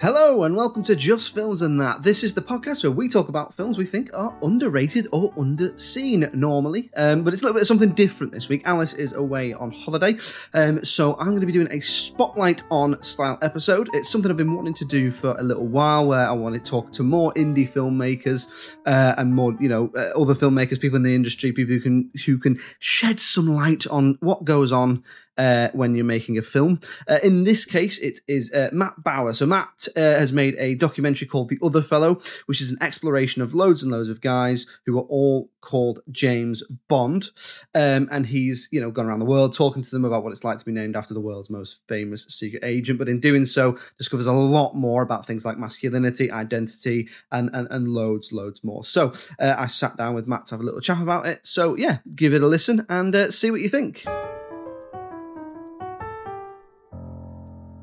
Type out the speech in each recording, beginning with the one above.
Hello and welcome to Just Films and That. This is the podcast where we talk about films we think are underrated or underseen normally, um, but it's a little bit of something different this week. Alice is away on holiday, um, so I'm going to be doing a spotlight on style episode. It's something I've been wanting to do for a little while, where I want to talk to more indie filmmakers uh, and more, you know, uh, other filmmakers, people in the industry, people who can who can shed some light on what goes on uh, when you're making a film. Uh, in this case, it is uh, Matt Bauer. So Matt uh, has made a documentary called The Other Fellow, which is an exploration of loads and loads of guys who are all called James Bond, um, and he's you know gone around the world talking to them about what it's like to be named after the world's most famous secret agent. But in doing so, discovers a lot more about things like masculinity, identity, and and, and loads, loads more. So uh, I sat down with Matt to have a little chat about it. So yeah, give it a listen and uh, see what you think.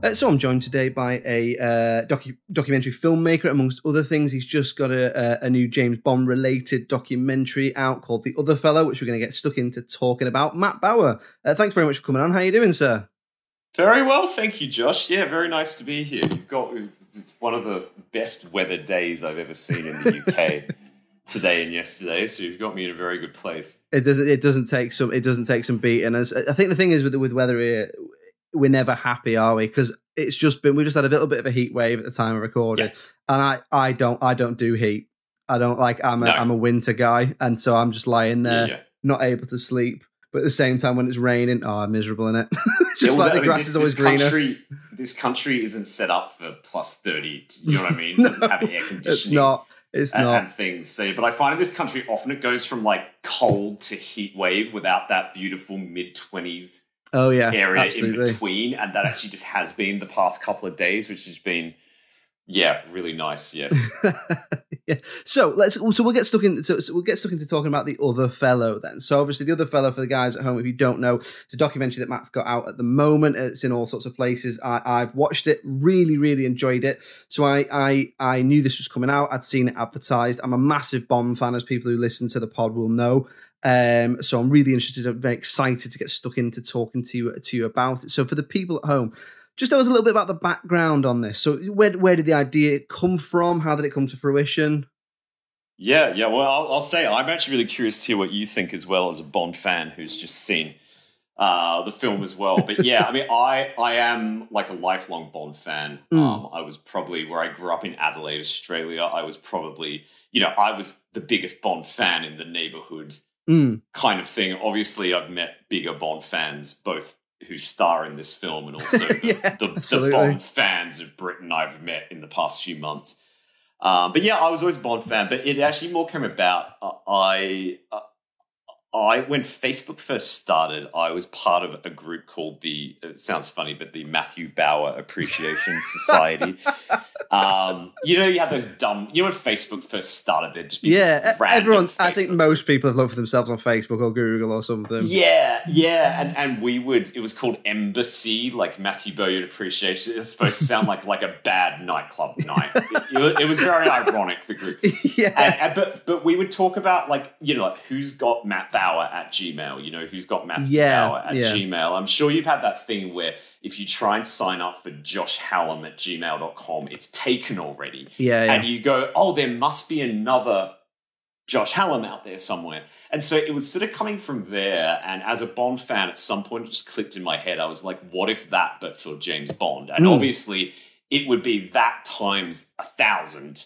Uh, so I'm joined today by a uh, docu- documentary filmmaker, amongst other things. He's just got a, a, a new James Bond related documentary out called The Other Fellow, which we're going to get stuck into talking about. Matt Bauer, uh, thanks very much for coming on. How are you doing, sir? Very well, thank you, Josh. Yeah, very nice to be here. You've got it's one of the best weather days I've ever seen in the UK. today and yesterday, so you've got me in a very good place. It doesn't. It doesn't take some. It doesn't take some beating. As I think the thing is with with weather here, we're never happy, are we? Because it's just been we just had a little bit of a heat wave at the time of recording, and I I don't I don't do heat. I don't like I'm a No. am a winter guy, and so I'm just lying there, yeah. not able to sleep. But at the same time, when it's raining, oh, I'm miserable in it. it's Yeah, just well, like the mean, grass this, is always this greener. Country, this country isn't set up for plus thirty. You know what I mean? It doesn't have air conditioning. it's not. It's and, not. and things. So, but I find in this country often it goes from like cold to heat wave without that beautiful mid twenties oh yeah, area in between, and that actually just has been the past couple of days, which has been, yeah, really nice. Yes. yeah. So let's. So we'll get stuck in. So, so we'll get stuck into talking about the other fellow then. So obviously, the other fellow for the guys at home, if you don't know, it's a documentary that Matt's got out at the moment. It's in all sorts of places. I, I've watched it, really, really enjoyed it. So I, I, I knew this was coming out. I'd seen it advertised. I'm a massive Bond fan, as people who listen to the pod will know. Um, so I'm really interested. I'm very excited to get stuck into talking to you to you about it. So for the people at home, just tell us a little bit about the background on this. So where where did the idea come from? How did it come to fruition? Yeah, yeah. Well, I'll, I'll say I'm actually really curious to hear what you think as well as a Bond fan who's just seen uh, the film as well. But yeah, I mean, I I am like a lifelong Bond fan. Mm. Um, I was probably where I grew up in Adelaide, Australia. I was probably you know I was the biggest Bond fan in the neighborhood, Mm. kind of thing. Obviously, I've met bigger Bond fans, both who star in this film and also the, Yeah, the, the. Bond fans of Britain I've met in the past few months. Um, but yeah, I was always a Bond fan, but it actually more came about. Uh, I, uh, I when Facebook first started, I was part of a group called the. It sounds funny, but the Matthew Bauer Appreciation Society. Um, you know, you had those dumb. You know, when Facebook first started, there'd just Yeah, everyone. I think most people have looked for themselves on Facebook or Google or something. yeah, yeah, and and we would. It was called Embassy, like Matthew Boyd Appreciation. It's supposed to sound like like a bad nightclub night. It, it was- it was very ironic. The group, yeah, and, and- but but we would talk about like you know like who's got Matt Bauer at Gmail. You know who's got Matt Yeah, Bauer at yeah. Gmail. I'm sure you've had that thing where if you try and sign up for Josh Hallam at gmail.com, it's taken already yeah, yeah. and you go, oh, there must be another Josh Hallam out there somewhere. And so it was sort of coming from there. And as a Bond fan, at some point it just clicked in my head. I was like, what if that, but for James Bond? And mm. obviously, it would be that times a thousand,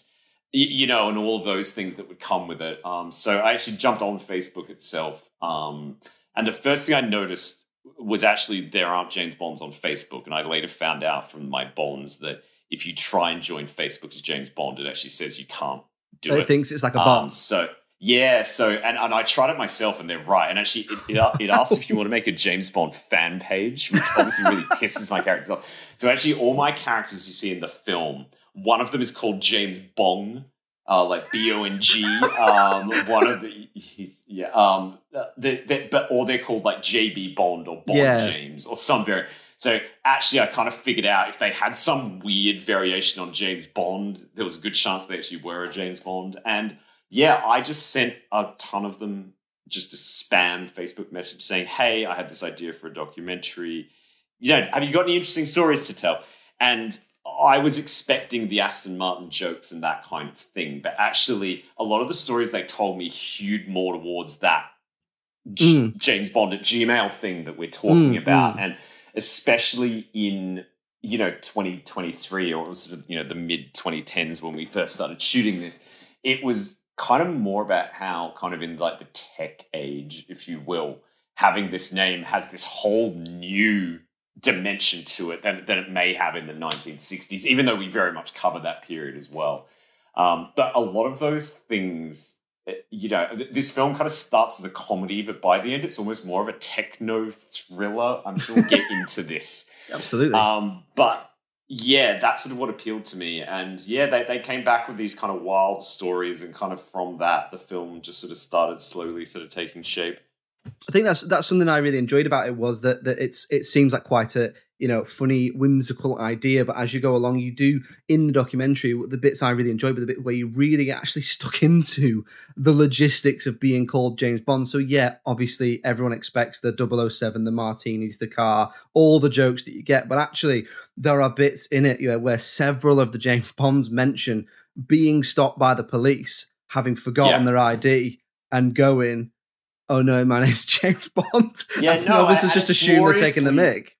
you know, and all of those things that would come with it. Um, so I actually jumped on Facebook itself. Um, and the first thing I noticed was actually there aren't James Bonds on Facebook. And I later found out from my bonds that if you try and join Facebook as James Bond, it actually says you can't do it. It thinks it's like a bot. Um, so yeah, so and, and I tried it myself, and they're right. And actually, it, it, it asks if you want to make a James Bond fan page, which obviously really pisses my characters off. So actually, all my characters you see in the film, one of them is called James Bong, uh, like B O N G. Um, one of the yeah, um, the, the, but or they're called like JB Bond or Bond yeah. James or some variant. So actually, I kind of figured out if they had some weird variation on James Bond, there was a good chance they actually were a James Bond. And yeah, I just sent a ton of them just a spam Facebook message saying, "Hey, I had this idea for a documentary. You know, have you got any interesting stories to tell?" And I was expecting the Aston Martin jokes and that kind of thing, but actually, a lot of the stories they told me hewed more towards that mm. James Bond at Gmail thing that we're talking mm, about, mm. and especially in you know 2023 or sort of you know the mid 2010s when we first started shooting this it was kind of more about how kind of in like the tech age if you will having this name has this whole new dimension to it than, than it may have in the 1960s even though we very much cover that period as well um, but a lot of those things Eh, you know, this film kind of starts as a comedy, but by the end, it's almost more of a techno thriller. I'm sure we'll get into this. Absolutely. Um, but yeah, that's sort of what appealed to me. And yeah, they, they came back with these kind of wild stories, and kind of from that, the film just sort of started slowly sort of taking shape. I think that's that's something I really enjoyed about it was that that it's it seems like quite a you know funny whimsical idea, but as you go along, you do in the documentary the bits I really enjoyed, but the bit where you really actually stuck into the logistics of being called James Bond. So yeah, obviously everyone expects the 007, the martinis, the car, all the jokes that you get, but actually there are bits in it you know, where several of the James Bonds mention being stopped by the police, having forgotten yeah. their ID, and going oh no, my name's James Bond. Yeah, and no, this is just assume they're taking the mick.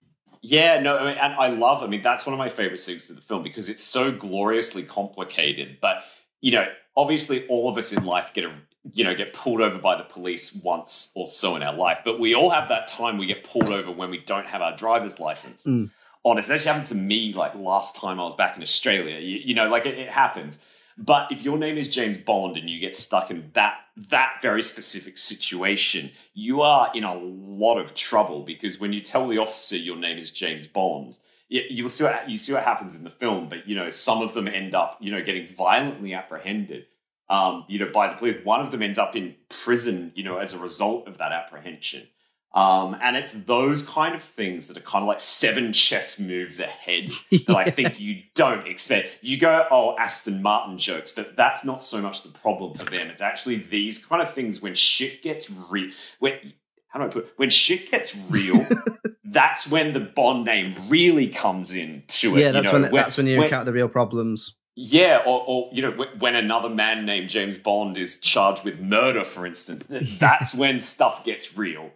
Yeah, no, I mean, and I love. I mean, that's one of my favorite scenes of the film because it's so gloriously complicated. But you know, obviously, all of us in life get a you know get pulled over by the police once or so in our life. But we all have that time we get pulled over when we don't have our driver's license. Mm. Honest, that happened to me like last time I was back in Australia. You, you know, like it, it happens. But if your name is James Bond and you get stuck in that that very specific situation, you are in a lot of trouble because when you tell the officer your name is James Bond, you, see what you see what happens in the film. But you know, some of them end up you know getting violently apprehended. Um, you know, by the police. One of them ends up in prison. You know, as a result of that apprehension. Um, and it's those kind of things that are kind of like seven chess moves ahead that yeah. I think you don't expect. You go, oh, Aston Martin jokes, but that's not so much the problem for them. It's actually these kind of things when shit gets real. When how do I put it? When shit gets real, that's when the Bond name really comes into it. Yeah, that's you know, when, when, that's when you when, encounter the real problems. Yeah, or, or, you know, when another man named James Bond is charged with murder, for instance, that's when stuff gets real.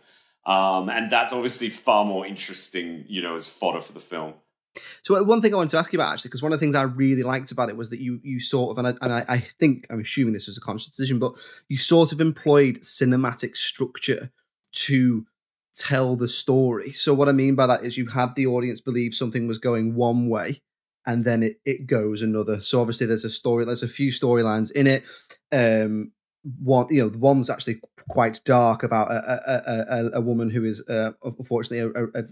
Um, and that's obviously far more interesting, you know, as fodder for the film. So uh, one thing I wanted to ask you about actually, because one of the things I really liked about it was that you you sort of, and I, and I, I think I'm assuming this was a conscious decision, but you sort of employed cinematic structure to tell the story. So what I mean by that is you had the audience believe something was going one way, and then it it goes another. So obviously there's a story, there's a few storylines in it. Um, one you know one's actually quite dark about a a, a, a woman who is uh, unfortunately a, a,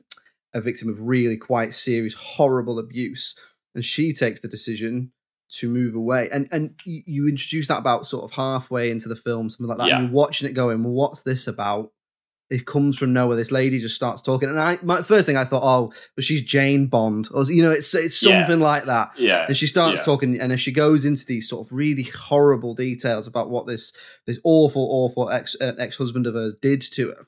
a victim of really quite serious horrible abuse. And she takes the decision to move away. And and you, you introduce that about sort of halfway into the film something like that. Yeah. and you're watching it going well what's this about it comes from nowhere. This lady just starts talking, and I my first thing I thought, oh, but she's Jane Bond, or you know, it's it's something yeah. like that. Yeah, and she starts yeah. talking, and as she goes into these sort of really horrible details about what this this awful, awful ex uh, ex husband of hers did to her,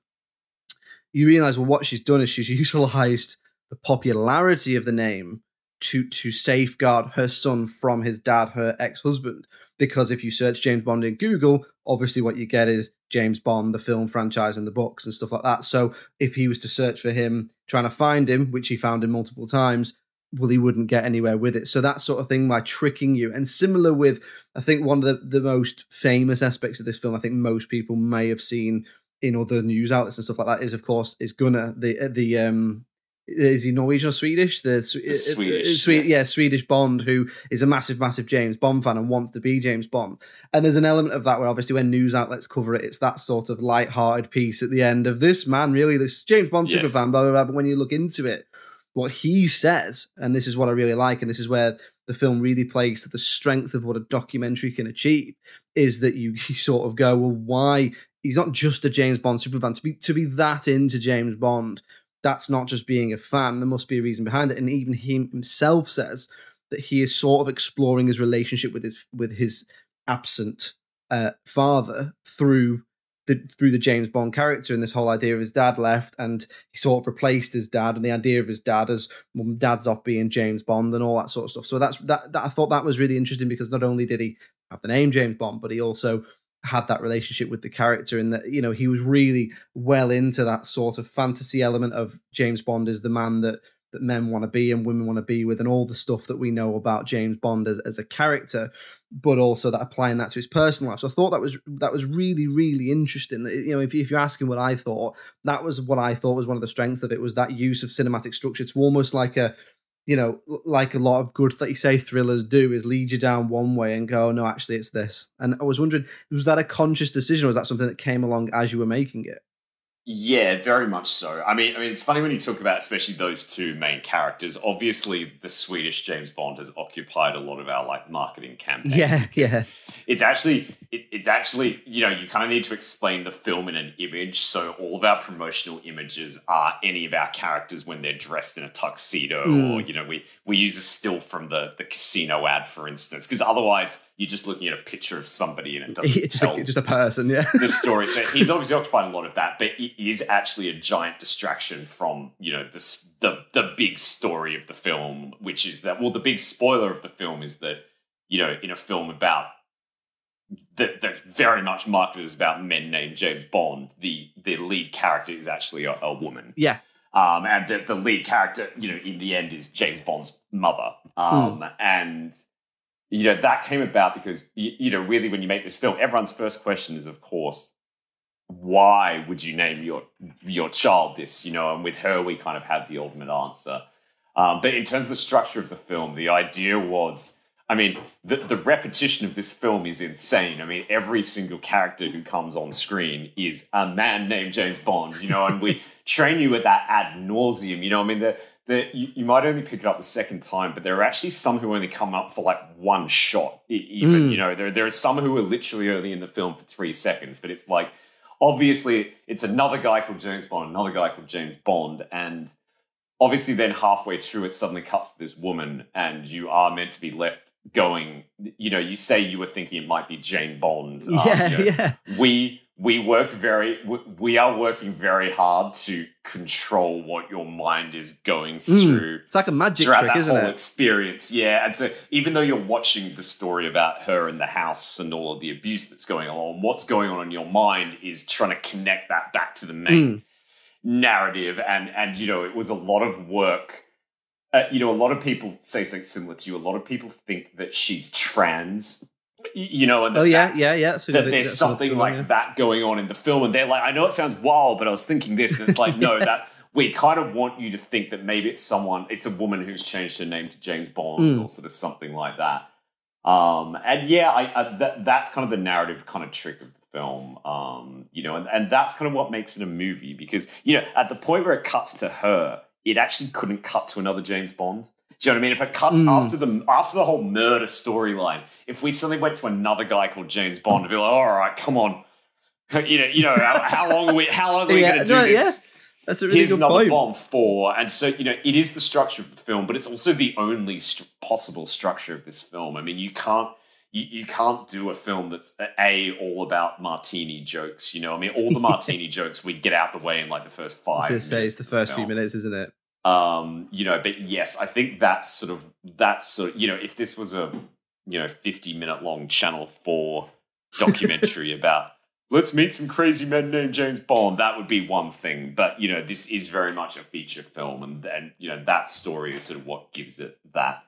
you realize well, what she's done is she's utilized the popularity of the name to to safeguard her son from his dad, her ex husband. Because if you search James Bond in Google, obviously what you get is James Bond, the film franchise, and the books and stuff like that. So if he was to search for him, trying to find him, which he found him multiple times, well, he wouldn't get anywhere with it. So that sort of thing by tricking you. And similar with, I think one of the, the most famous aspects of this film, I think most people may have seen in other news outlets and stuff like that, is of course is Gunnar, the the um is he Norwegian or Swedish? The, the uh, uh, uh, Swedish, Swe- yes. yeah, Swedish Bond, who is a massive, massive James Bond fan and wants to be James Bond. And there's an element of that where obviously when news outlets cover it, it's that sort of light-hearted piece at the end of this man, really, this James Bond Yes. super fan, blah blah blah. But when you look into it, what he says, and this is what I really like, and this is where the film really plays to the strength of what a documentary can achieve, is that you, you sort of go, well, why? He's not just a James Bond superfan. To be to be that into James Bond that's not just being a fan. There must be a reason behind it. And even he himself says that he is sort of exploring his relationship with his with his absent uh, father through the through the James Bond character and this whole idea of his dad left and he sort of replaced his dad and the idea of his dad as well, dad's off being James Bond and all that sort of stuff. So that's that, that I thought that was really interesting because not only did he have the name James Bond, but he also had that relationship with the character and that you know he was really well into that sort of fantasy element of James Bond is the man that that men want to be and women want to be with and all the stuff that we know about James Bond as, as a character but also that applying that to his personal life. So I thought that was that was really really interesting you know if, if you're asking what I thought that was what I thought was one of the strengths of it was that use of cinematic structure. It's almost like a you know, like a lot of good, like you say, thrillers do, is lead you down one way and go, oh, no, actually, it's this. And I was wondering, was that a conscious decision, or was that something that came along as you were making it? Yeah, very much so. I mean, I mean, it's funny when you talk about especially those two main characters. Obviously, the Swedish James Bond has occupied a lot of our like marketing campaigns. Yeah, yeah. It's actually, it, it's actually, you know, you kind of need to explain the film in an image. So all of our promotional images are any of our characters when they're dressed in a tuxedo, Mm. or you know, we we use a still from the the casino ad, for instance, because otherwise you're just looking at a picture of somebody and it doesn't It's just tell a, just a person, yeah. the story. So he's obviously occupied a lot of that, but it is actually a giant distraction from you know the the the big story of the film, which is that well, the big spoiler of the film is that you know in a film about that that's very much marketed as about men named James Bond, the the lead character is actually a, a woman. yeah, Um, and the, the lead character, you know, in the end is James Bond's mother. Um, And, you know, that came about because, you, you know, really when you make this film, everyone's first question is, of course, why would you name your your child this? You know, and with her, we kind of had the ultimate answer. Um, but in terms of the structure of the film, the idea was, I mean, the, the repetition of this film is insane. I mean, every single character who comes on screen is a man named James Bond, you know, and we train you at that ad nauseum. You know, I mean, the, the, you, you might only pick it up the second time, but there are actually some who only come up for like one shot, even. Mm. You know, there, there are some who are literally only in the film for three seconds, but it's like, obviously, it's another guy called James Bond, another guy called James Bond, and obviously then halfway through it suddenly cuts to this woman and you are meant to be left going you know you say you were thinking it might be jane bond Um, yeah, you know, yeah. we we worked very we- are working very hard to control what your mind is going Mm. through It's like a magic trick, that isn't whole it? experience yeah and so even though you're watching the story about her and the house and all of the abuse that's going on what's going on in your mind is trying to connect that back to the main Mm. narrative and and you know it was a lot of work uh, you know a lot of people say something similar to you a lot of people think that she's trans you know and that Oh yeah, yeah, yeah. So that there's something good like yeah. that going on in the film and they're like i know it sounds wild but i was thinking this and it's like no that we kind of want you to think that maybe it's someone it's a woman who's changed her name to james bond Mm. or sort of something like that um and yeah i, I that, that's kind of the narrative kind of trick of the film um you know and, and that's kind of what makes it a movie because you know at the point where it cuts to her it actually couldn't cut to another james bond do you know what I mean? If it cut Mm. after the after the whole murder storyline, if we suddenly went to another guy called James Bond, to be like, all right, come on, you know, you know, how, how long are we? How long are we Yeah, going to do no, this? That's a really Here's good another point. bomb four, and so you know, it is the structure of the film, but it's also the only st- possible structure of this film. I mean, you can't. You, you can't do a film that's a all about martini jokes. You know, I mean, all the martini jokes we get out the way in like the first I five. say it's the first few minutes, isn't it? Um, you know, but yes, I think that's sort of that's sort of you know, if this was a you know fifty minute long Channel Four documentary about let's meet some crazy men named James Bond, that would be one thing. But you know, this is very much a feature film, and and you know that story is sort of what gives it that.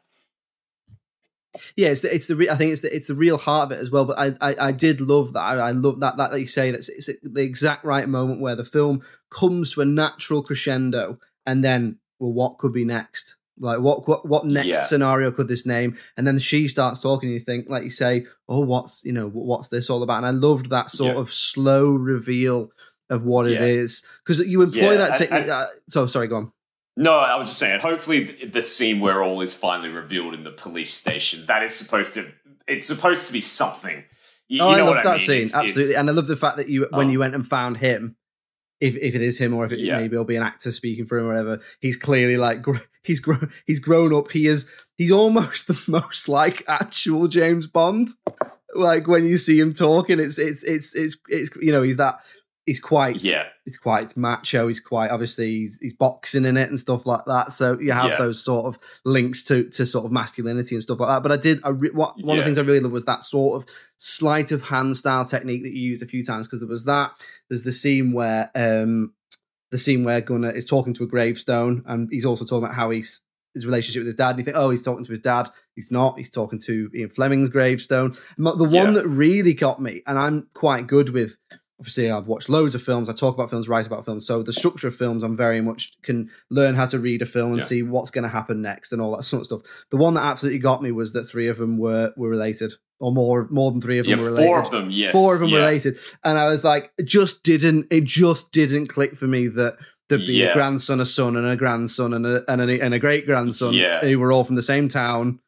Yeah, it's the, it's the re- I think it's the it's the real heart of it as well. But I I, I did love that. I, I love that that you say that's it's the exact right moment where the film comes to a natural crescendo, and then well, what could be next? Like what what what next yeah. scenario could this name? And then she starts talking. And you think, like you say, oh, what's you know what's this all about? And I loved that sort yeah. of slow reveal of what yeah. it is because you employ that technique. Uh, so sorry, go on. No, I was just saying. Hopefully, the scene where all is finally revealed in the police station that is supposed to. It's supposed to be something. You, oh, you know I love that I mean? scene it's, absolutely, it's, and I love the fact that you when oh. you went and found him, if if it is him or if it yeah. maybe it'll be an actor speaking for him or whatever. He's clearly like he's grown he's grown up. He is he's almost the most like actual James Bond. Like when you see him talking, it's it's it's it's it's you know he's that he's quite yeah he's quite macho. He's quite obviously he's, he's boxing in it and stuff like that. So you have yeah. those sort of links to to sort of masculinity and stuff like that. But I did I re- what, one yeah. of the things I really loved was that sort of sleight of hand style technique that you used a few times because there was that. There's the scene where um the scene where Gunnar is talking to a gravestone and he's also talking about how he's his relationship with his dad. And you think, oh, he's talking to his dad. He's not. He's talking to Ian Fleming's gravestone. The one yeah. that really got me, and I'm quite good with obviously I've watched loads of films. I talk about films, write about films. So the structure of films, I'm very much can learn how to read a film and yeah. see what's going to happen next and all that sort of stuff. The one that absolutely got me was that three of them were were related, or more more than three of them yeah, were related. Four of them, yes, four of them yeah. related. And I was like, it just didn't it just didn't click for me that. There'd be a grandson, a son, and a grandson, and a and a, and a great grandson who were all from the same town,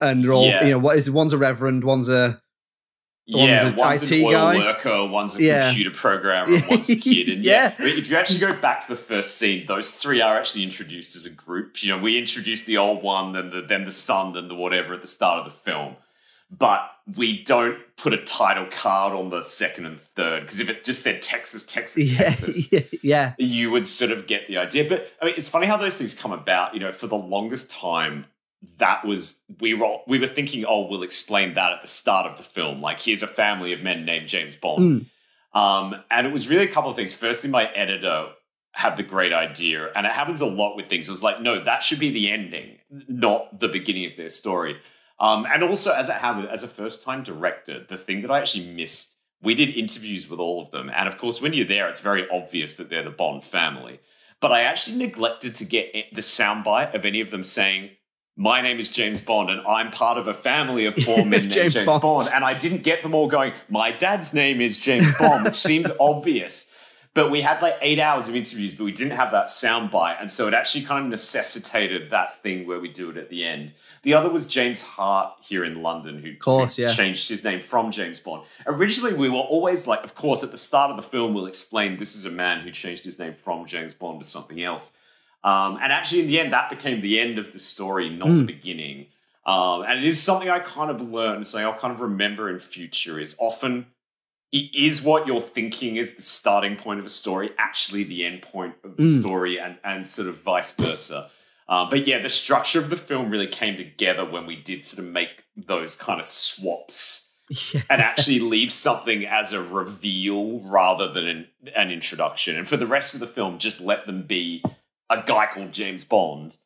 and they're all you know what is one's a reverend, one's a yeah, one's, one's an oil guy. worker, one's a yeah. computer programmer, one's a kid. And yeah. yeah, if you actually go back to the first scene, those three are actually introduced as a group. You know, we introduced the old one, then the then the son, then the whatever at the start of the film. But we don't put a title card on the second and third because if it just said Texas, Texas, yeah, Texas, yeah, you would sort of get the idea. But I mean, it's funny how those things come about. You know, for the longest time, that was we were we were thinking, oh, we'll explain that at the start of the film. Like, here's a family of men named James Bond. Mm. Um, and it was really a couple of things. Firstly, my editor had the great idea, and it happens a lot with things. It was like, no, that should be the ending, not the beginning of their story. Um, and also, as it happened, as a first time director, the thing that I actually missed, we did interviews with all of them. And of course, when you're there, it's very obvious that they're the Bond family. But I actually neglected to get the soundbite of any of them saying, my name is James Bond and I'm part of a family of four men named James, James Bond. And I didn't get them all going, my dad's name is James Bond, which seemed obvious. But we had like eight hours of interviews, but we didn't have that sound bite. And so it actually kind of necessitated that thing where we do it at the end. The other was James Hart here in London, who, course, yeah. changed his name from James Bond. Originally, we were always like, of course, at the start of the film, we'll explain this is a man who changed his name from James Bond to something else. Um, and actually, in the end, that became the end of the story, not mm. the beginning. Um, and it is something I kind of learned, something I'll kind of remember in future is often it is what you're thinking is the starting point of a story, actually the end point of the mm. story, and, and sort of vice versa. Uh, but yeah, the structure of the film really came together when we did sort of make those kind of swaps yeah. and actually leave something as a reveal rather than an, an introduction. And for the rest of the film, just let them be a guy called James Bond.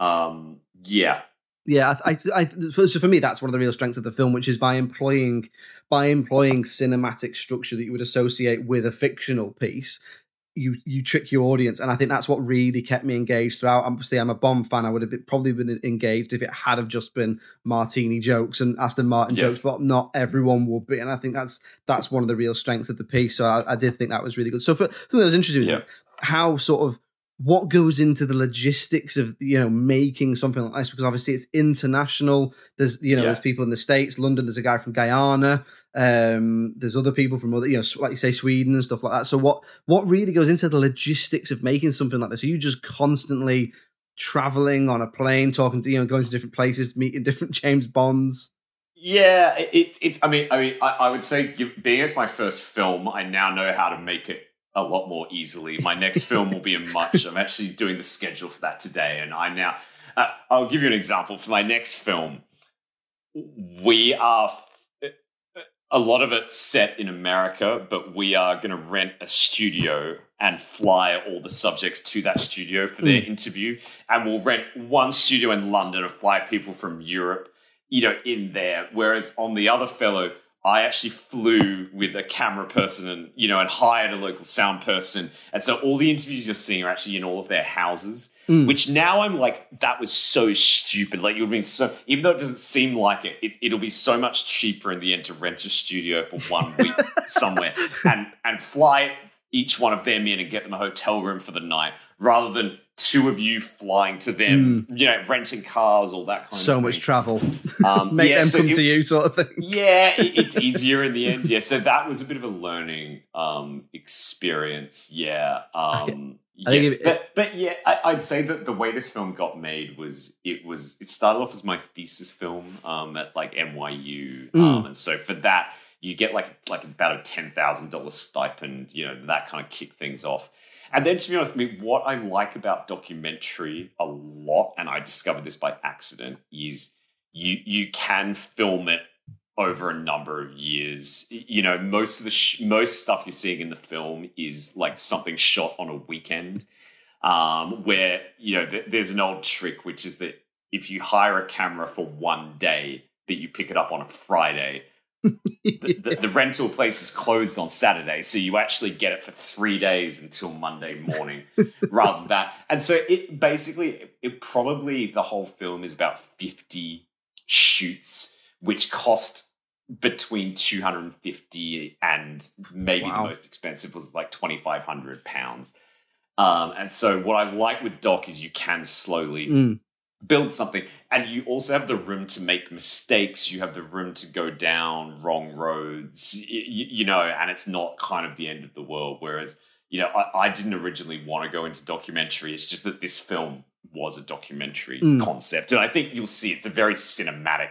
Um, yeah, yeah. I, I, I, so for me, that's one of the real strengths of the film, which is by employing by employing cinematic structure that you would associate with a fictional piece. You you trick your audience, and I think that's what really kept me engaged throughout. Obviously, I'm a Bond fan. I would have been, probably been engaged if it had have just been Martini jokes and Aston Martin yes. jokes, but not everyone would be. And I think that's that's one of the real strengths of the piece. So I, I did think that was really good. So for something that was interesting yeah. how sort of what goes into the logistics of you know making something like this? Because obviously it's international. There's you know yeah. there's people in the states london there's a guy from guyana um, there's other people from other you know like you say sweden and stuff like that. So what what really goes into the logistics of making something like this? Are you just constantly traveling on a plane talking to you know going to different places meeting different james bonds? Yeah it's it's i mean i mean i, I would say being as my first film i now know how to make it a lot more easily. My next film will be a much. I'm actually doing the schedule for that today, and I now. Uh, I'll give you an example for my next film. We are a lot of it's set in America, but we are going to rent a studio and fly all the subjects to that studio for their mm. interview. And we'll rent one studio in London and fly people from Europe, you know, in there. Whereas on the other fellow, I actually flew with a camera person and you know and hired a local sound person, and so all the interviews you're seeing are actually in all of their houses. Mm. Which now I'm like, that was so stupid. Like you'll be so, even though it doesn't seem like it, it, it'll be so much cheaper in the end to rent a studio for one week somewhere and and fly each one of them in and get them a hotel room for the night, rather than two of you flying to them, mm. you know, renting cars, all that kind so of So much travel. Um, Make yeah, them so come it, to you, sort of thing. Yeah, it, it's easier in the end. Yeah. So that was a bit of a learning um, experience. Yeah. Um, yeah. It, but, but yeah, I, would say that the way this film got made was it was it started off as my thesis film um, at like NYU, mm. um, and so for that you get like like about a ten thousand dollars stipend, you know that kind of kick things off. And then to be honest, I mean, what I like about documentary a lot, and I discovered this by accident, is you you can film it over a number of years. You know, most of the sh- most stuff you're seeing in the film is like something shot on a weekend, um, where you know th- there's an old trick which is that if you hire a camera for one day, but you pick it up on a Friday, the, the, the, rental place is closed on Saturday, so you actually get it for three days until Monday morning, rather than that. And so it basically, it, probably the whole film is about fifty shoots, which cost between two hundred and fifty and maybe wow. the most expensive was like twenty five hundred pounds. Um, and so what I like with Doc is you can slowly mm build something. And you also have the room to make mistakes. You have the room to go down wrong roads you, you know and it's not kind of the end of the world. Whereas you know I, I, didn't originally want to go into documentary. It's just that this film was a documentary mm. concept. And i think you'll see it's a very cinematic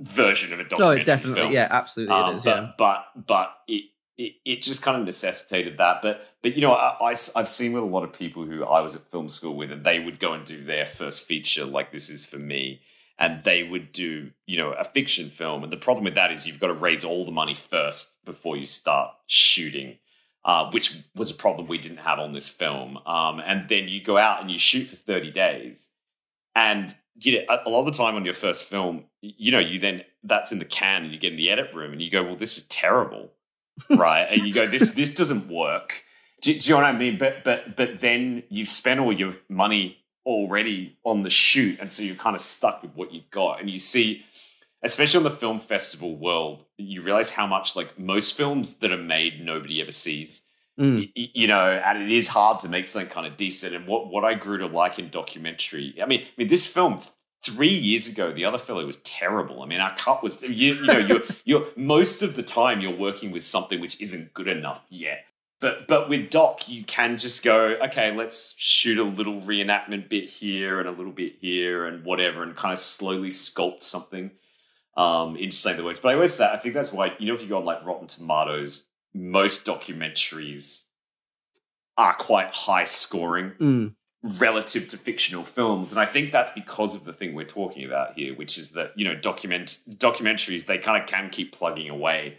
Version of a documentary. Oh, definitely, film. yeah, absolutely, um, it is. But, yeah. but but it, it it just kind of necessitated that. But but you know, I, I I've seen with a lot of people who I was at film school with, and they would go and do their first feature like this is for me. And they would do, you know, a fiction film. And the problem with that is you've got to raise all the money first before you start shooting. Uh, which was a problem we didn't have on this film. Um, and then you go out and you shoot for 30 days And you know, a, lot of the time on your first film, you know, you then that's in the can, and you get in the edit room, and you go, "Well, this is terrible," right? and you go, "This this doesn't work." Do, do you know what I mean? But but but then you've spent all your money already on the shoot, and so you're kind of stuck with what you've got, and you see especially on the film festival world, you realize how much like most films that are made nobody ever sees. Mm. Y- you know, and it is hard to make something kind of decent. And what what I grew to like in documentary, I mean, I mean, this film three years ago, the other fellow was terrible. I mean, our cut was you, you know, you're you're most of the time you're working with something which isn't good enough yet. But but with doc, you can just go, okay, let's shoot a little reenactment bit here and a little bit here and whatever, and kind of slowly sculpt something um, into something that works. But I always say, I think that's why, you know, if you go on like Rotten Tomatoes, most documentaries are quite high scoring Mm. relative to fictional films. And I think that's because of the thing we're talking about here, which is that, you know, document documentaries, they kind of can keep plugging away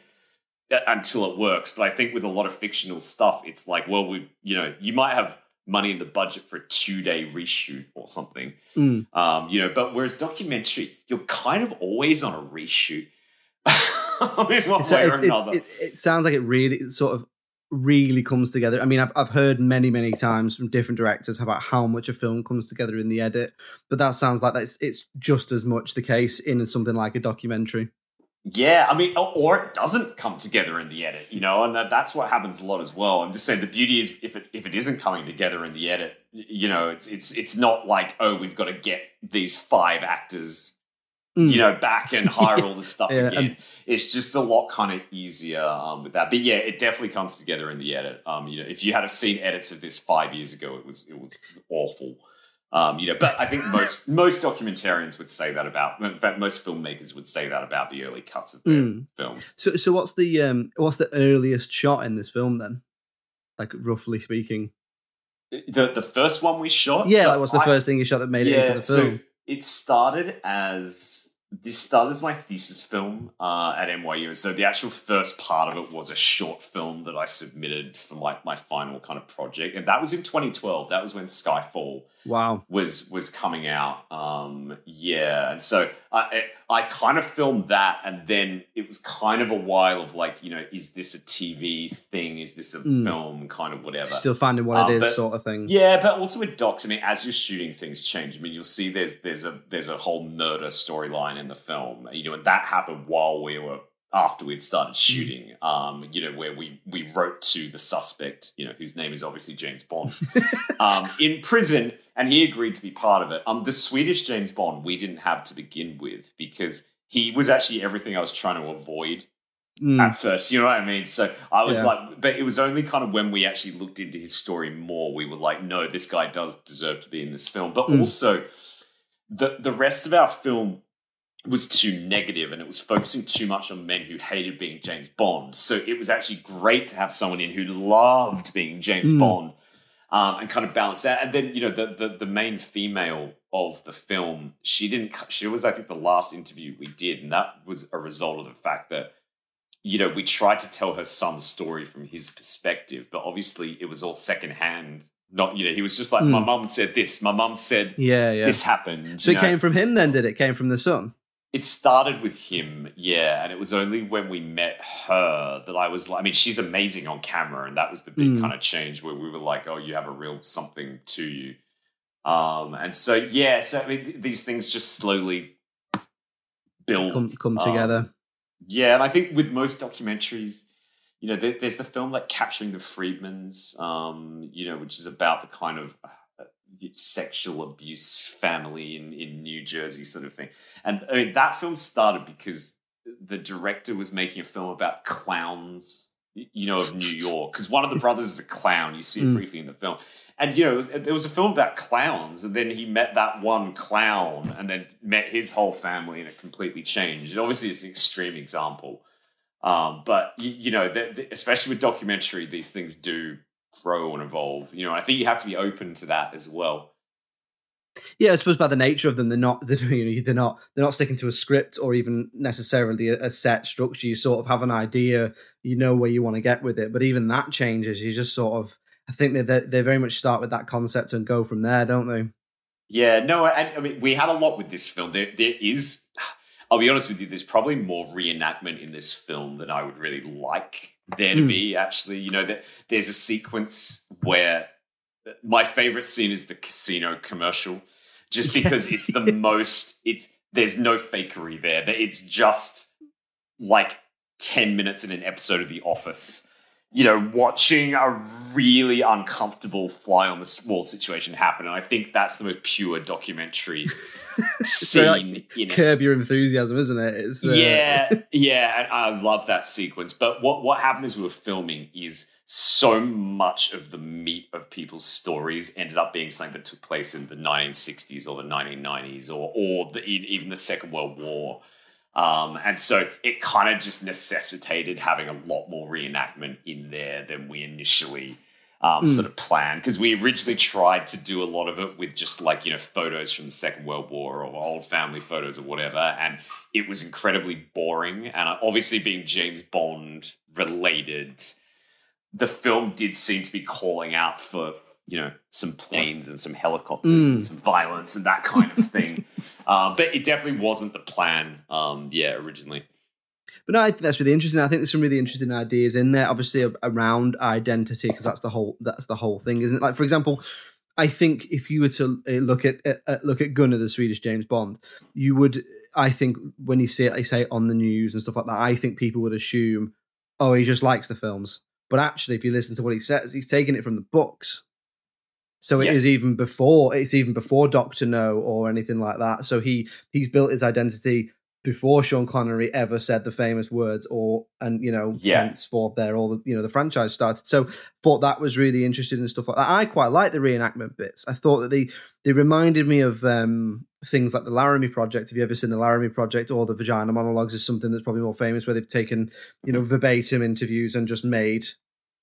uh, until it works. But I think with a lot of fictional stuff, it's like, well, we, you know, you might have money in the budget for a two day reshoot or something. Mm. Um, you know, but whereas documentary, you're kind of always on a reshoot. I mean, one way or it, it- another. it- it sounds like it really it sort of really comes together. I mean, I've I've heard many many times from different directors about how much a film comes together in the edit, but that sounds like that's it's just as much the case in something like a documentary. Yeah, I mean, or, or it doesn't come together in the edit, you know, and that, that's what happens a lot as well. I'm just saying the beauty is if it if it isn't coming together in the edit, you know, it's it's it's not like oh we've got to get these five actors, Mm. you know, back and hire all this stuff Yeah, again. and- it's just a lot kind of easier um, with that. But yeah, it definitely comes together in the edit. Um, you know, if you had have seen edits of this five years ago, it was it was awful. Um, you know, but I think most most documentarians would say that about. In fact, most filmmakers would say that about the early cuts of their Mm. films. So so what's the um what's the earliest shot in this film then? Like roughly speaking. The the first one we shot. Yeah, so like what's the I- first thing you shot that made it into the so film? It started as this started as my thesis film uh, at NYU. and So the actual first part of it was a short film that I submitted for my, my final kind of project, and that was in 2012. That was when Skyfall Wow. was was coming out. Um, yeah, and so I I kind of filmed that, and then it was kind of a while of like, you know, is this a TV thing? Is this a Mm. film? Kind of whatever. Still finding what Um, it is, but- sort of thing. Yeah, but also with docs, I mean, as you're shooting, things change. I mean, you'll see there's there's a there's a whole murder storyline in the film. You know, and that happened while we were after we'd started shooting. Um, you know, where we we wrote to the suspect, you know, whose name is obviously James Bond, um, in prison, and he agreed to be part of it. Um, the Swedish James Bond we didn't have to begin with because he was actually everything I was trying to avoid Mm. at first. You know what I mean? So I was Yeah. like, but it was only kind of when we actually looked into his story more, we were like, no, this guy does deserve to be in this film. But Mm. also, the the rest of our film was too negative and it was focusing too much on men who hated being James Bond. So it was actually great to have someone in who loved being James Mm. Bond um, and kind of balance that. And then, you know, the, the the main female of the film, she didn't. She was, I think, the last interview we did, and that was a result of the fact that you know we tried to tell her son's story from his perspective, but obviously it was all secondhand. Not, you know, he was just like, my Mm. mum said this, my mum said Yeah, yeah. this happened. so it know. came from him then, did it? Came from the son? It started with him, yeah, and it was only when we met her that I was like, I mean, she's amazing on camera, and that was the big Mm. kind of change where we were like, oh, you have a real something to you. Um, and so, yeah, so I mean, th- these things just slowly build. Come come Um, together. yeah, and I think with most documentaries, you know, there, there's the film like Capturing the Friedmans, um, you know, which is about the kind of sexual abuse family in, in New Jersey sort of thing. And I mean, that film started because the director was making a film about clowns, you know, of New York. Because one of the brothers is a clown. You see it Mm. briefly in the film. And, you know, it was, there was a film about clowns, and then he met that one clown and then met his whole family, and it completely changed. And obviously, it's an extreme example. Um, but, you, you know, the, the- especially with documentary, these things do grow and evolve. You know, I think you have to be open to that as well. Yeah, I suppose by the nature of them, they're not they're, you know, they're not they're not sticking to a script or even necessarily a, a set structure. You sort of have an idea, you know where you want to get with it, but even that changes. You just sort of I think that they, they very much start with that concept and go from there, don't they? Yeah, no, and I mean, we had a lot with this film. There, there is, I'll be honest with you, there's probably more reenactment in this film than I would really like there to Mm. be. Actually, you know, that there's a sequence where my favorite scene is the casino commercial, just because it's the most. It's there's no fakery there. That it's just like ten minutes in an episode of The Office. You know, watching a really uncomfortable fly on the wall situation happen, and I think that's the most pure documentary scene like, in it. Curb your enthusiasm, isn't it? It's, uh, Yeah, yeah, and I love that sequence. But what what happened as we were filming is so much of the meat of people's stories ended up being something that took place in the 1960s or the 1990s or or the, even the Second World War. Um, and so it kind of just necessitated having a lot more reenactment in there than we initially um, Mm. sort of planned because we originally tried to do a lot of it with just like you know photos from the Second World War or old family photos or whatever, and it was incredibly boring. And obviously, being James Bond related, the film did seem to be calling out for you know some planes and some helicopters and Mm. some violence and that kind of thing. um, but it definitely wasn't the plan. Um, yeah, originally. But no, I think that's really interesting. I think there's some really interesting ideas in there, obviously around identity, because that's the whole that's the whole thing, isn't it? Like, for example, I think if you were to uh, look at uh, look at Gunnar, the Swedish James Bond, you would, I think, when you see it, they say it on the news and stuff like that, I think people would assume, oh, he just likes the films. But actually, if you listen to what he says, he's taking it from the books. So it is Yes. even before it's even before Doctor No or anything like that. So he he's built his identity before Sean Connery ever said the famous words or and you know Yeah. henceforth there all the you know the franchise started. So thought that was really interesting and stuff like that. I quite like the reenactment bits. I thought that they they reminded me of um things like the Laramie Project. Have you ever seen the Laramie Project or the Vagina Monologues is something that's probably more famous where they've taken, you know, verbatim interviews and just made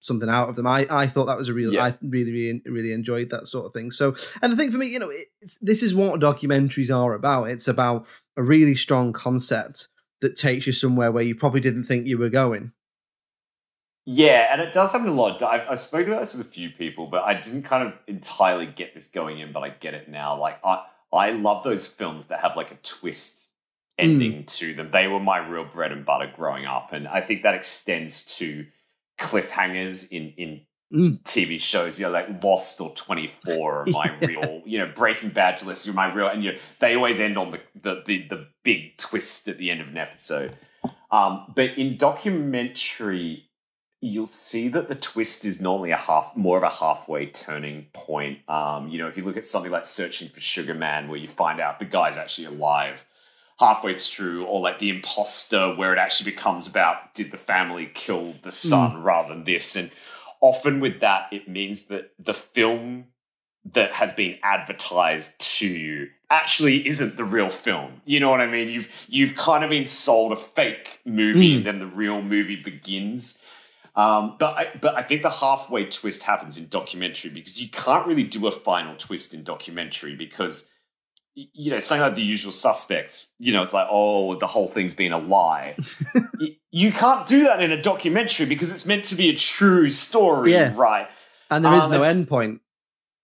something out of them. I, I thought that was a real. Yeah. I really, really, really enjoyed that sort of thing. So, and the thing for me, you know, it's, this is what documentaries are about. It's about a really strong concept that takes you somewhere where you probably didn't think you were going. Yeah, and it does happen a lot. I've, I've spoken about this with a few people, but I didn't kind of entirely get this going in, but I get it now. Like I, I love those films that have like a twist hmm. ending to them. They were my real bread and butter growing up, and I think that extends to cliffhangers in in Mm. TV shows. You know, like Lost or Twenty Four, are my Yeah. real. You know, Breaking Bad, to listen, my real, and you know, they always end on the the the, the big twist at the end of an episode. Um, but in documentary, you'll see that the twist is normally a half more of a halfway turning point. Um, you know, if you look at something like Searching for Sugar Man, where you find out the guy's actually alive halfway through, or like The Imposter, where it actually becomes about did the family kill the son rather than this. And often with that, it means that the film that has been advertised to you actually isn't the real film. You know what I mean? You've you've kind of been sold a fake movie, Mm. and then the real movie begins. Um, but I, but I think the halfway twist happens in documentary because you can't really do a final twist in documentary because you know something like the usual suspects. You know, it's like oh, the whole thing's been a lie. You can't do that in a documentary because it's meant to be a true story, Yeah. right? And there is Um, no it's- end point.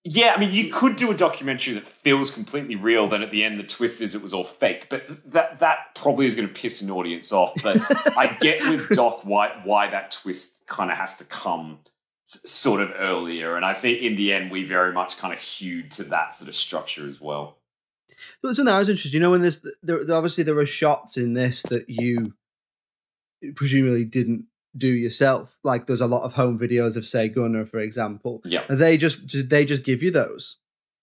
Yeah, I mean, you could do a documentary that feels completely real. Then at the end, the twist is it was all fake. But that that probably is going to piss an audience off. But I get with Doc why why that twist kind of has to come sort of earlier. And I think in the end, we very much kind of hewed to that sort of structure as well. But something that was interested, you know, when there's there, obviously there are shots in this that you presumably didn't do yourself. Like there's a lot of home videos of say Gunnar, for example. Yeah. Are they just did they just give you those?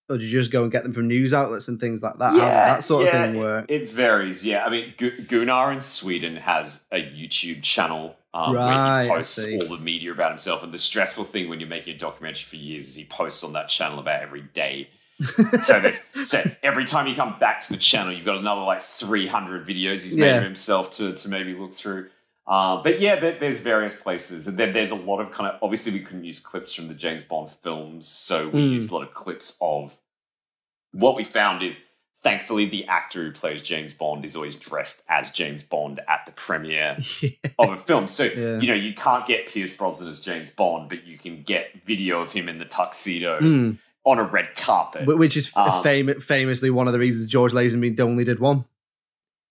Or did you just go and get them from news outlets and things like that? How does that sort of thing work? It, it varies. Yeah, I mean, Gunnar in Sweden has a YouTube channel um, Right, where he posts all the media about himself. And the stressful thing when you're making a documentary for years is he posts on that channel about every day. So there's so every time you come back to the channel, you've got another like 300 videos he's made of himself to to maybe look through. Um, but yeah, there, there's various places, and then there's a lot of kind of obviously we couldn't use clips from the James Bond films, so we Mm. used a lot of clips of what we found is thankfully the actor who plays James Bond is always dressed as James Bond at the premiere of a film. So Yeah. you know you can't get Pierce Brosnan as James Bond, but you can get video of him in the tuxedo Mm. On a red carpet, which is Um, fam- famously one of the reasons George Lazenby only did one.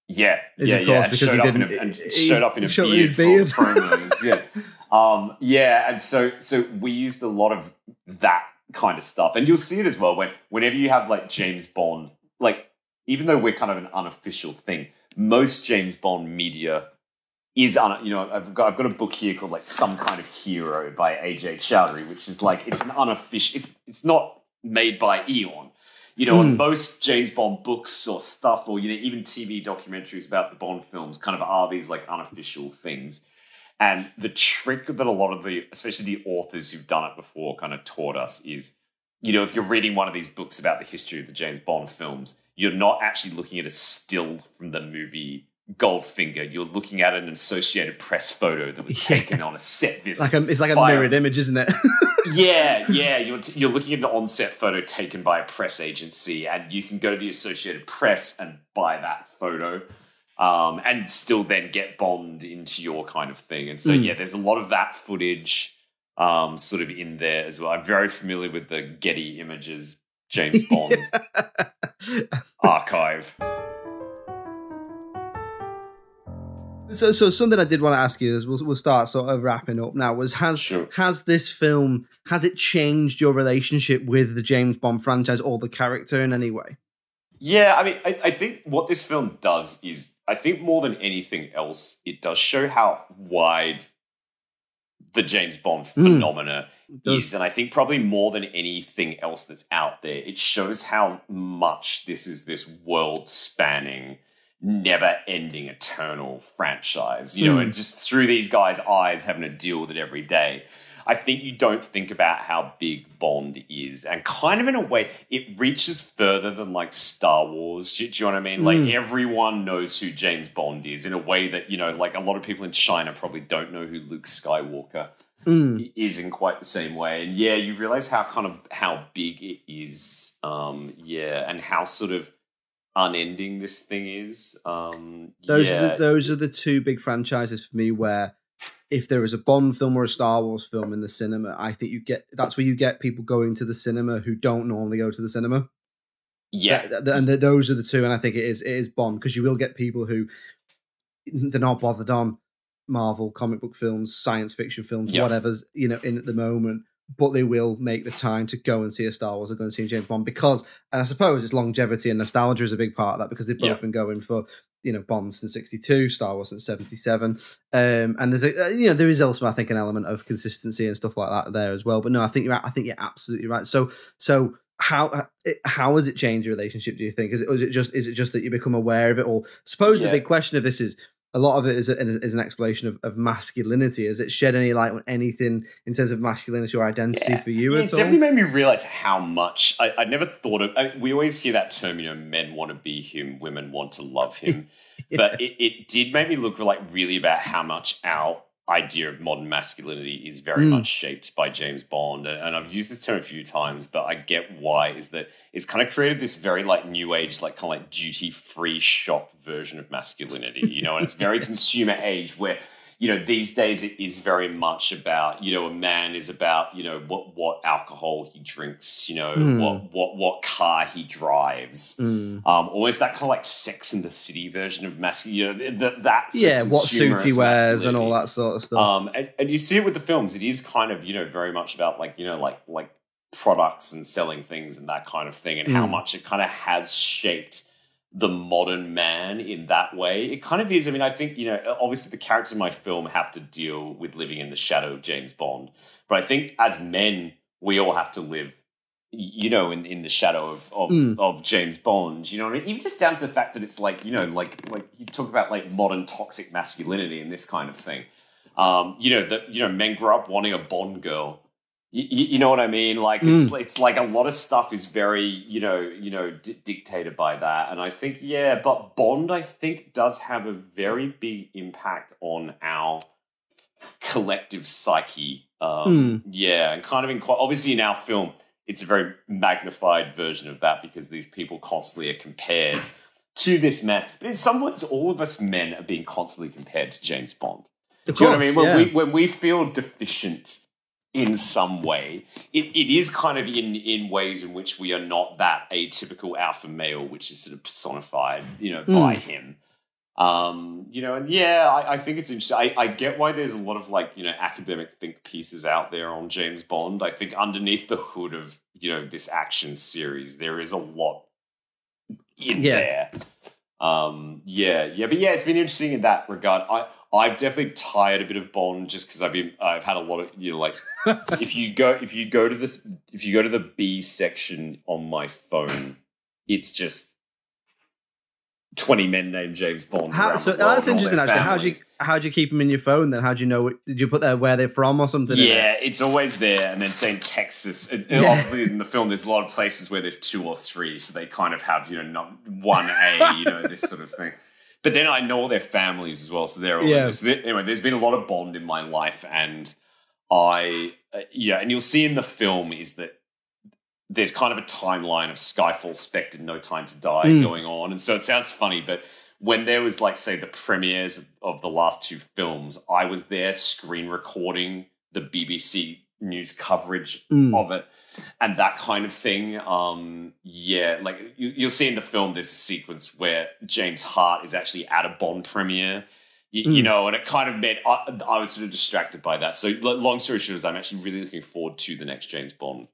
Yeah, Is, yeah, of course, and because showed he didn't- a, he- showed up in a showed beard. promos. yeah, um, yeah, and so so we used a lot of that kind of stuff, and you'll see it as well when whenever you have like James Bond, like even though we're kind of an unofficial thing, most James Bond media is un, you know I've got I've got a book here called like Some Kind of Hero by Ajay Chowdhury, which is like it's an unofficial. It's it's not made by Eon. You know, and Hmm. most James Bond books or stuff, or you know, even TV documentaries about the Bond films, kind of are these like unofficial things. And the trick that a lot of the, especially the authors who've done it before, kind of taught us is, you know, if you're reading one of these books about the history of the James Bond films, you're not actually looking at a still from the movie Goldfinger. You're looking at an Associated Press photo that was taken on a set visit. Like a, it's like a mirrored image, isn't it? yeah, yeah. You're, you're looking at an on-set photo taken by a press agency, and you can go to the Associated Press and buy that photo, um, and still then get Bond into your kind of thing. And so, Mm. yeah, there's a lot of that footage um, sort of in there as well. I'm very familiar with the Getty Images James Bond archive. So, so something I did want to ask you is we'll, we'll start sort of wrapping up now. Was has Sure. has this film has it changed your relationship with the James Bond franchise or the character in any way? Yeah, I mean, I, I think what this film does is, I think more than anything else, it does show how wide the James Bond Mm. phenomena is. And I think probably more than anything else that's out there, it shows how much this is this world spanning, never ending, eternal franchise. You know, Mm. and just through these guys' eyes having to deal with it every day. I think you don't think about how big Bond is, and kind of in a way, it reaches further than like Star Wars. Do, do you know what I mean? Like Mm. everyone knows who James Bond is in a way that you know, like a lot of people in China probably don't know who Luke Skywalker Mm. is in quite the same way. And yeah, you realize how kind of how big it is. Um, yeah, and how sort of unending this thing is. Um, Those yeah. are the, those are the two big franchises for me where if there is a Bond film or a Star Wars film in the cinema, I think you get that's where you get people going to the cinema who don't normally go to the cinema. yeah, and th- those are the two, and I think it is it is Bond because you will get people who they're not bothered on Marvel comic book films, science fiction films, Yeah. whatever's you know in at the moment, but they will make the time to go and see a Star Wars or go and see a James Bond because, and I suppose it's longevity and nostalgia is a big part of that because they've both Yeah. been going for you know Bond since '62, Star Wars since '77, um, and there's a uh, you know there is also I think an element of consistency and stuff like that there as well. But no, I think you're I think you're absolutely right. So so how uh, how has it changed your relationship? Do you think is it, it just is it just that you become aware of it? Or suppose the big question of this is a lot of it is, a, is an explanation of, of masculinity. Has it shed any light on anything in terms of masculinity or identity for you Yeah, at it's all? definitely made me realize how much I, I never thought of. I, we always hear that term, you know, men want to be him, women want to love him. But it, it did make me look like really about how much our idea of modern masculinity is very Mm. much shaped by James Bond. And, and I've used this term a few times, but I get why. Is that it's kind of created this very like new age, like kind of like duty free shop version of masculinity, you know, and it's very consumer age where you know, these days it is very much about, you know, a man is about, you know, what what alcohol he drinks, you know, Mm. what what what car he drives. Mm. Um, almost that kind of like Sex in the City version of masculinity. You know, that that's Yeah, what suits he wears and all that sort of stuff. Um, and, and you see it with the films. It is kind of, you know, very much about like, you know, like like products and selling things and that kind of thing, and how Mm. much it kind of has shaped the modern man in that way. It kind of is. I mean, I think, you know, obviously the characters in my film have to deal with living in the shadow of James Bond. But I think as men, we all have to live, you know, in, in the shadow of of, Mm. of James Bond. You know what I mean? Even just down to the fact that it's like, you know, like like you talk about like modern toxic masculinity and this kind of thing. Um, you know, that you know, men grow up wanting a Bond girl. You, you know what I mean? Like it's Mm. it's like a lot of stuff is very you know you know di- dictated by that, and I think yeah, but Bond I think does have a very big impact on our collective psyche. Um, Yeah, and kind of in quite obviously in our film, it's a very magnified version of that because these people constantly are compared to this man. But in some ways, all of us men are being constantly compared to James Bond. Of Do you know what I mean? When yeah. we when we feel deficient in some way. It, it is kind of in in ways in which we are not that atypical alpha male, which is sort of personified, you know, by Mm. him. Um, you know, and yeah, I, I think it's interesting. I, I get why there's a lot of like, you know, academic think pieces out there on James Bond. I think underneath the hood of, you know, this action series, there is a lot in Yeah. there. Um, yeah, yeah, but yeah, it's been interesting in that regard. I, I've definitely tired a bit of Bond just because I've been, I've had a lot of, you know, like if you go, if you go to this, if you go to the B section on my phone, it's just twenty men named James Bond. How, so that's interesting. Actually, how do you how do you keep them in your phone? Then how do you know? Did you put there where they're from or something? Yeah, it's always there, and then saying Texas. It- Yeah. Obviously, in the film, there's a lot of places where there's two or three, so they kind of have you know not one A, you know this sort of thing. But then I know all their families as well, so they're all Yeah. so there- anyway. There's been a lot of Bond in my life, and I uh, yeah, and you'll see in the film is that there's kind of a timeline of Skyfall, Spectre, No Time to Die Mm. going on, and so it sounds funny, but when there was like say the premieres of the last two films, I was there screen recording the BBC news coverage Mm. of it and that kind of thing. Um, yeah, like you, you'll see in the film, there's a sequence where James Hart is actually at a Bond premiere. You, you Mm. know, and it kind of meant I, I was sort of distracted by that. So, long story short, is I'm actually really looking forward to the next James Bond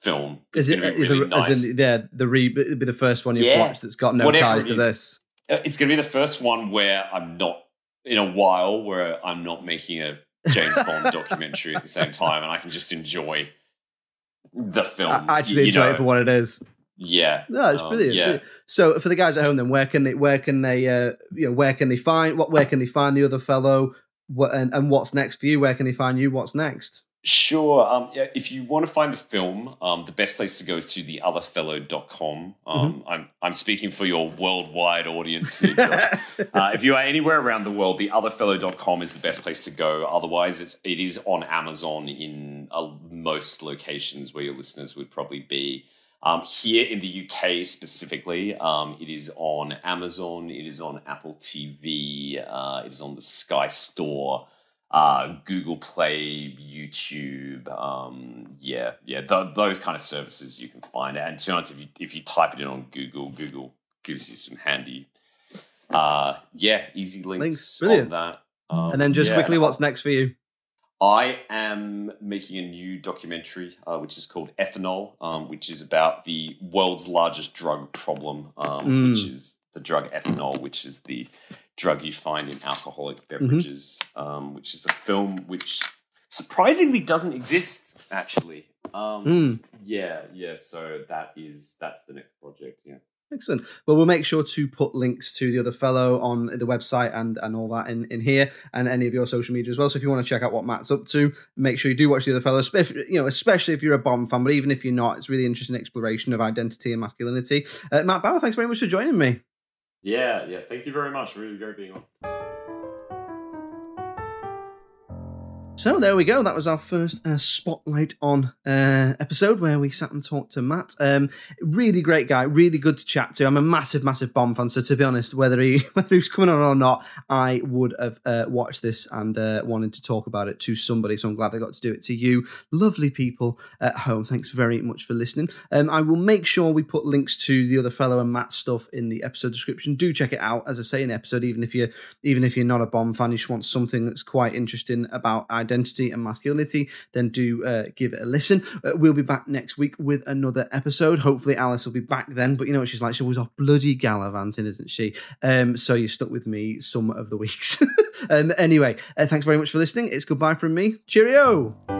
film. It's Is it uh, really the, nice. as in the the re, it'd be the first one you've Yeah. watched that's got no Whatever ties to is. this? Uh, it's going to be the first one where I'm not in a while where I'm not making a James Bond documentary at the same time, and I can just enjoy the film. I actually enjoy know? it for what it is. Yeah, No, it's Um, brilliant. Yeah, brilliant. So for the guys at home, then where can they where can they uh, you know where can they find what where can they find the other fellow? What and, and what's next for you? Where can they find you? What's next? Sure. Um, yeah, if you want to find the film, um, the best place to go is to theotherfellow.com. Um, I'm, I'm speaking for your worldwide audience here, uh, if you are anywhere around the world, theotherfellow.com is the best place to go. Otherwise, it's, it is on Amazon in uh, most locations where your listeners would probably be. Um, here in the UK specifically, um, it is on Amazon, it is on Apple TV, uh, it is on the Sky Store uh, Google Play, YouTube, um, yeah, yeah, th- those kind of services you can find. And to be honest, if you if you type it in on Google, Google gives you some handy, uh, yeah, easy links, Links, brilliant. on that. Um, and then just yeah, quickly, what's next for you? I am making a new documentary, uh, which is called Ethanol, um, which is about the world's largest drug problem, um, Mm. which is the drug ethanol, which is the drug you find in alcoholic Mm-hmm. beverages, um, which is a film which surprisingly doesn't exist, actually. Um, Mm. Yeah, yeah. So that is that's the next project. Yeah. Excellent. Well, we'll make sure to put links to the other fellow on the website and and all that in, in here and any of your social media as well. So if you want to check out what Matt's up to, make sure you do watch the other fellow. Especially, you know, especially if you're a Bond fan, but even if you're not, it's really interesting exploration of identity and masculinity. Uh, Matt Bauer, thanks very much for joining me. Yeah, yeah. Thank you very much. Really great being on. So there we go. That was our first uh, spotlight on uh, episode where we sat and talked to Matt. Um, really great guy, really good to chat to. I'm a massive, massive Bond fan. So to be honest, whether he whether he's coming on or not, I would have uh, watched this and uh, wanted to talk about it to somebody. So I'm glad I got to do it to you, lovely people at home. Thanks very much for listening. Um, I will make sure we put links to the other fellow and Matt stuff in the episode description. Do check it out. As I say in the episode, even if you're even if you're not a Bond fan, you just want something that's quite interesting about identity and masculinity, then do uh, give it a listen. Uh, we'll be back next week with another episode. Hopefully, Alice will be back then. But you know what she's like? She's always off bloody gallivanting, isn't she? Um, so you're stuck with me some of the weeks. um, anyway, uh, thanks very much for listening. It's goodbye from me. Cheerio.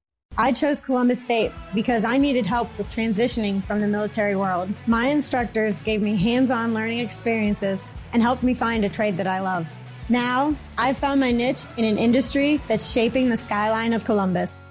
I chose Columbus State because I needed help with transitioning from the military world. My instructors gave me hands on learning experiences and helped me find a trade that I love. Now, I've found my niche in an industry that's shaping the skyline of Columbus.